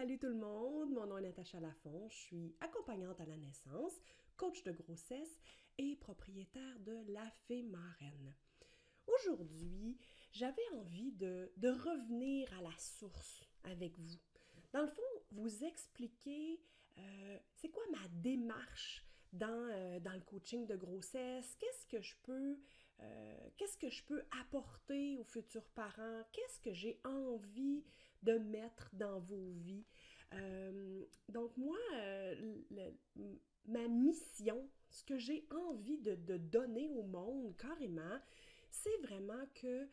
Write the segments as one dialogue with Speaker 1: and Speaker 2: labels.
Speaker 1: Salut tout le monde, mon nom est Natacha Lafont, je suis accompagnante à la naissance, coach de grossesse et propriétaire de La Fée Marraine. Aujourd'hui, j'avais envie de, revenir à la source avec vous. Dans le fond, vous expliquer euh, c'est quoi ma démarche dans, euh, dans, le coaching de grossesse, qu'est-ce que je peux euh, qu'est-ce que je peux apporter aux futurs parents, qu'est-ce que j'ai envie de mettre dans vos vies. donc moi, ma mission, ce que j'ai envie de, donner au monde carrément, c'est vraiment que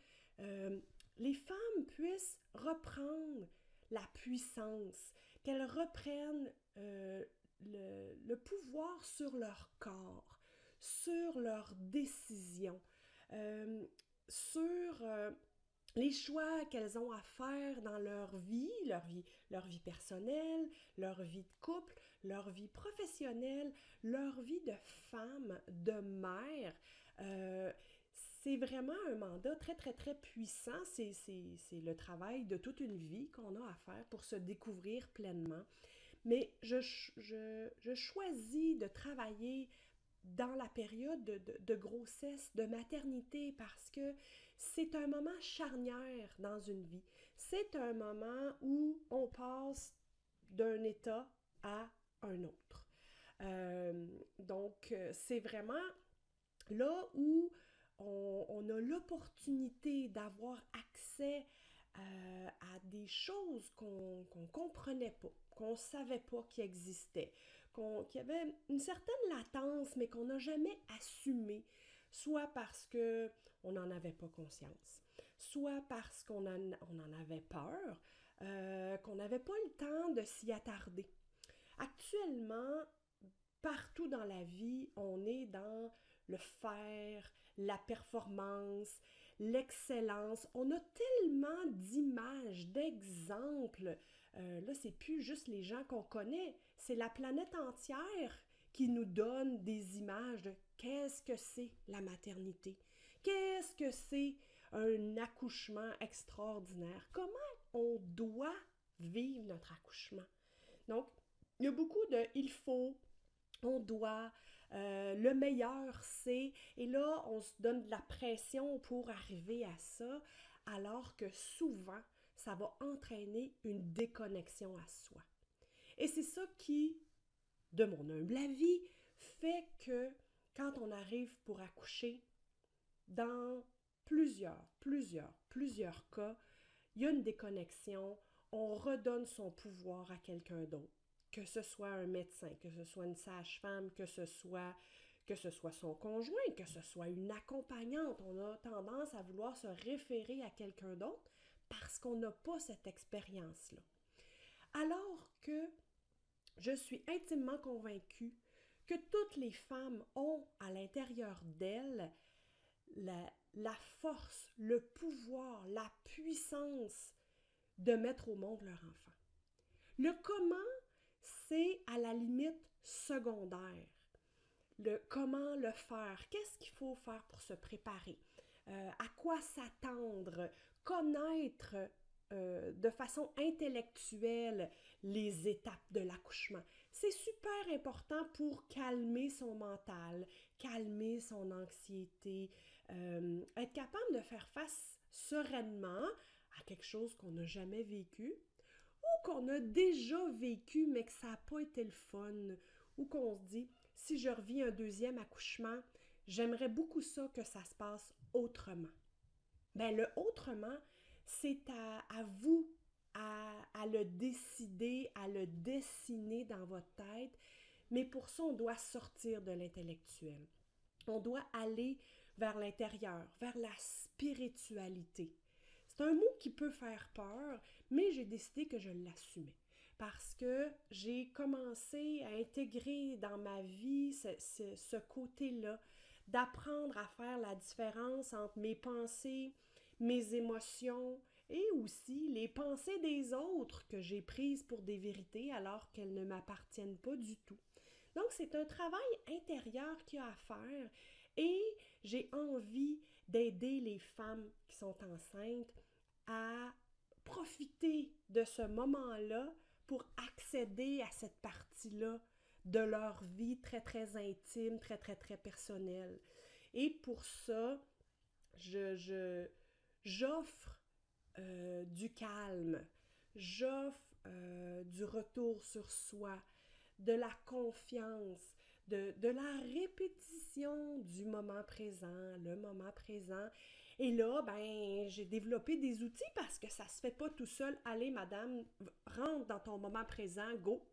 Speaker 1: les femmes puissent reprendre la puissance, qu'elles reprennent euh, le, pouvoir sur leur corps, sur leurs décisions, euh, sur euh, les choix qu'elles ont à faire dans leur vie, leur vie, leur vie personnelle, leur vie de couple, leur vie professionnelle, leur vie de femme, de mère c'est vraiment un mandat très, très, très puissant. C'est le travail de toute une vie qu'on a à faire pour se découvrir pleinement. Mais je, je, choisis de travailler dans la période de, de, grossesse, de maternité, parce que c'est un moment charnière dans une vie. C'est un moment où on passe d'un état à un autre. Euh, donc, euh, c'est vraiment là où on, a l'opportunité d'avoir accès euh, à des choses qu'on ne comprenait pas, qu'on ne savait pas qui existaient, qu'il y avait une certaine latence, mais qu'on n'a jamais assumé, soit parce que on n'en avait pas conscience, soit parce qu'on en, avait peur, euh, qu'on n'avait pas le temps de s'y attarder. Actuellement, partout dans la vie, on est dans le faire, la performance, l'excellence. On a tellement d'images, d'exemples. Euh, là, c'est plus juste les gens qu'on connaît, c'est la planète entière qui nous donne des images de qu'est-ce que c'est la maternité, qu'est-ce que c'est un accouchement extraordinaire, comment on doit vivre notre accouchement? Donc, il y a beaucoup de il faut, on doit, euh, le meilleur c'est, et là on se donne de la pression pour arriver à ça, alors que souvent ça va entraîner une déconnexion à soi. Et c'est ça qui, de mon humble avis, fait que quand on arrive pour accoucher, dans plusieurs, plusieurs, plusieurs cas, il y a une déconnexion, on redonne son pouvoir à quelqu'un d'autre que ce soit un médecin, que ce soit une sage-femme, que ce soit que ce soit son conjoint, que ce soit une accompagnante, on a tendance à vouloir se référer à quelqu'un d'autre parce qu'on n'a pas cette expérience-là. Alors que je suis intimement convaincue que toutes les femmes ont à l'intérieur d'elles la, la, force, le pouvoir, la puissance de mettre au monde leur enfant. Le comment c'est à la limite secondaire. Le comment le faire, qu'est-ce qu'il faut faire pour se préparer, euh, à quoi s'attendre, connaître euh, de façon intellectuelle les étapes de l'accouchement. C'est super important pour calmer son mental, calmer son anxiété, euh, être capable de faire face sereinement à quelque chose qu'on n'a jamais vécu, ou qu'on a déjà vécu mais que ça n'a pas été le fun, ou qu'on se dit, si je revis un deuxième accouchement, j'aimerais beaucoup ça que ça se passe autrement. Bien, le autrement, c'est à, vous à, à, le décider, à le dessiner dans votre tête, mais pour ça, on doit sortir de l'intellectuel. On doit aller vers l'intérieur, vers la spiritualité. C'est un mot qui peut faire peur, mais j'ai décidé que je l'assumais parce que j'ai commencé à intégrer dans ma vie ce, côté-là, d'apprendre à faire la différence entre mes pensées, mes émotions et aussi les pensées des autres que j'ai prises pour des vérités alors qu'elles ne m'appartiennent pas du tout. Donc c'est un travail intérieur qu'il y a à faire et j'ai envie d'aider les femmes qui sont enceintes à profiter de ce moment-là pour accéder à cette partie-là de leur vie très, très intime, très, très, très personnelle. Et pour ça, je, j'offre euh, du calme, j'offre euh, du retour sur soi, de la confiance, de, de, la répétition du moment présent, le moment présent. Et là, ben, j'ai développé des outils parce que ça se fait pas tout seul. Allez, madame, rentre dans ton moment présent, go.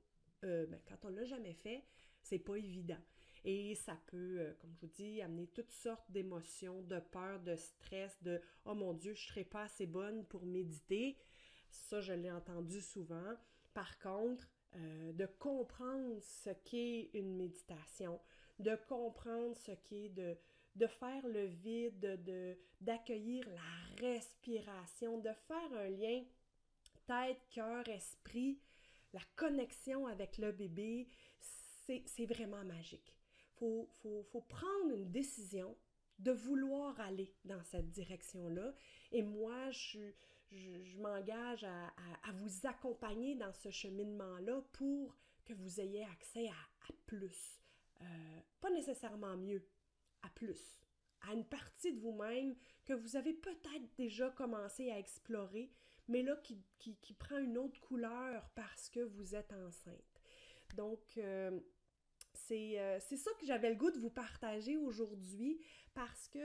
Speaker 1: Euh, ben, quand on l'a jamais fait, c'est pas évident. Et ça peut, euh, comme je vous dis, amener toutes sortes d'émotions, de peur, de stress, de oh mon Dieu, je serai pas assez bonne pour méditer. Ça, je l'ai entendu souvent. Par contre, euh, de comprendre ce qu'est une méditation, de comprendre ce qu'est de, de faire le vide, de, d'accueillir la respiration, de faire un lien tête, cœur, esprit, la connexion avec le bébé, c'est vraiment magique. Il faut, faut, faut, prendre une décision de vouloir aller dans cette direction-là. Et moi, je, je, m'engage à, à, vous accompagner dans ce cheminement-là pour que vous ayez accès à, plus. Euh, pas nécessairement mieux, plus. À une partie de vous-même que vous avez peut-être déjà commencé à explorer, mais là qui, prend une autre couleur parce que vous êtes enceinte. Donc, euh, euh, c'est ça que j'avais le goût de vous partager aujourd'hui parce que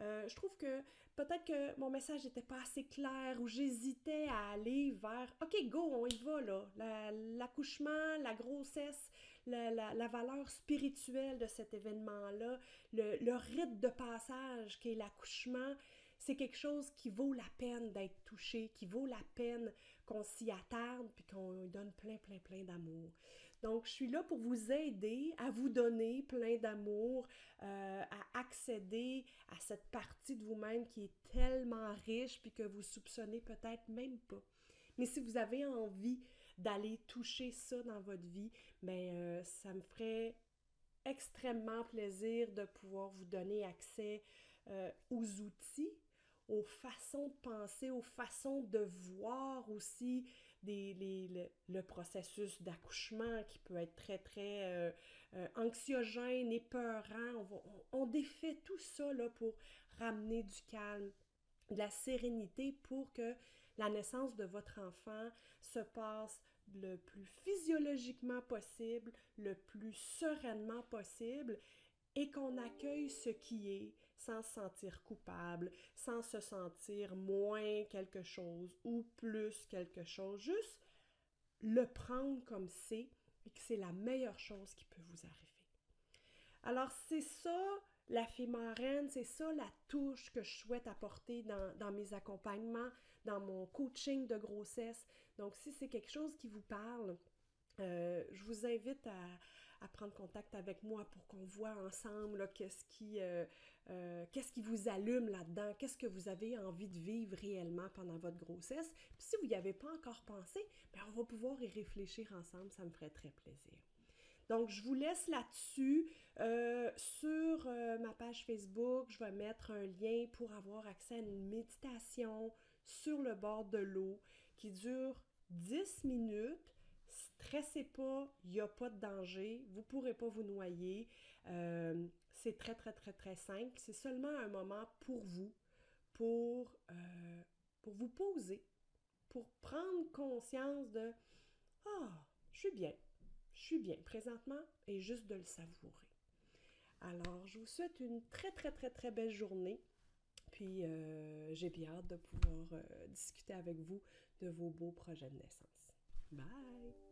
Speaker 1: euh, je trouve que peut-être que mon message n'était pas assez clair ou j'hésitais à aller vers OK, go, on y va là. L'accouchement, la, grossesse, la, la, valeur spirituelle de cet événement-là, le, le rite de passage qui est l'accouchement, c'est quelque chose qui vaut la peine d'être touché, qui vaut la peine qu'on s'y attarde puis qu'on donne plein, plein, plein d'amour. Donc, je suis là pour vous aider à vous donner plein d'amour, euh, à accéder à cette partie de vous-même qui est tellement riche puis que vous soupçonnez peut-être même pas. Mais si vous avez envie d'aller toucher ça dans votre vie, ben euh, ça me ferait extrêmement plaisir de pouvoir vous donner accès euh, aux outils, aux façons de penser, aux façons de voir aussi le, processus d'accouchement qui peut être très, très euh, anxiogène, épeurant. On, on, défait tout ça pour ramener du calme, de la sérénité pour que la naissance de votre enfant se passe le plus physiologiquement possible, le plus sereinement possible et qu'on accueille ce qui est sans se sentir coupable, sans se sentir moins quelque chose ou plus quelque chose, juste le prendre comme c'est et que c'est la meilleure chose qui peut vous arriver. Alors c'est ça la fée marraine, c'est ça la touche que je souhaite apporter dans, mes accompagnements, dans mon coaching de grossesse. Donc si c'est quelque chose qui vous parle, euh, je vous invite à, prendre contact avec moi pour qu'on voit ensemble qu'est-ce qui, euh, euh, qu'est-ce qui vous allume là-dedans, qu'est-ce que vous avez envie de vivre réellement pendant votre grossesse. Si vous n'y avez pas encore pensé, bien, on va pouvoir y réfléchir ensemble, ça me ferait très plaisir. Donc, je vous laisse là-dessus. Euh, sur ma page Facebook, je vais mettre un lien pour avoir accès à une méditation sur le bord de l'eau qui dure 10 minutes stressez pas, il n'y a pas de danger, vous ne pourrez pas vous noyer. Euh, c'est très, très, très, très simple. C'est seulement un moment pour vous, pour, euh, pour vous poser, pour prendre conscience de Ah, je suis bien, je suis bien présentement et juste de le savourer. Alors, je vous souhaite une très, très, très, très belle journée. Puis, euh, j'ai bien hâte de pouvoir discuter avec vous de vos beaux projets de naissance. Bye!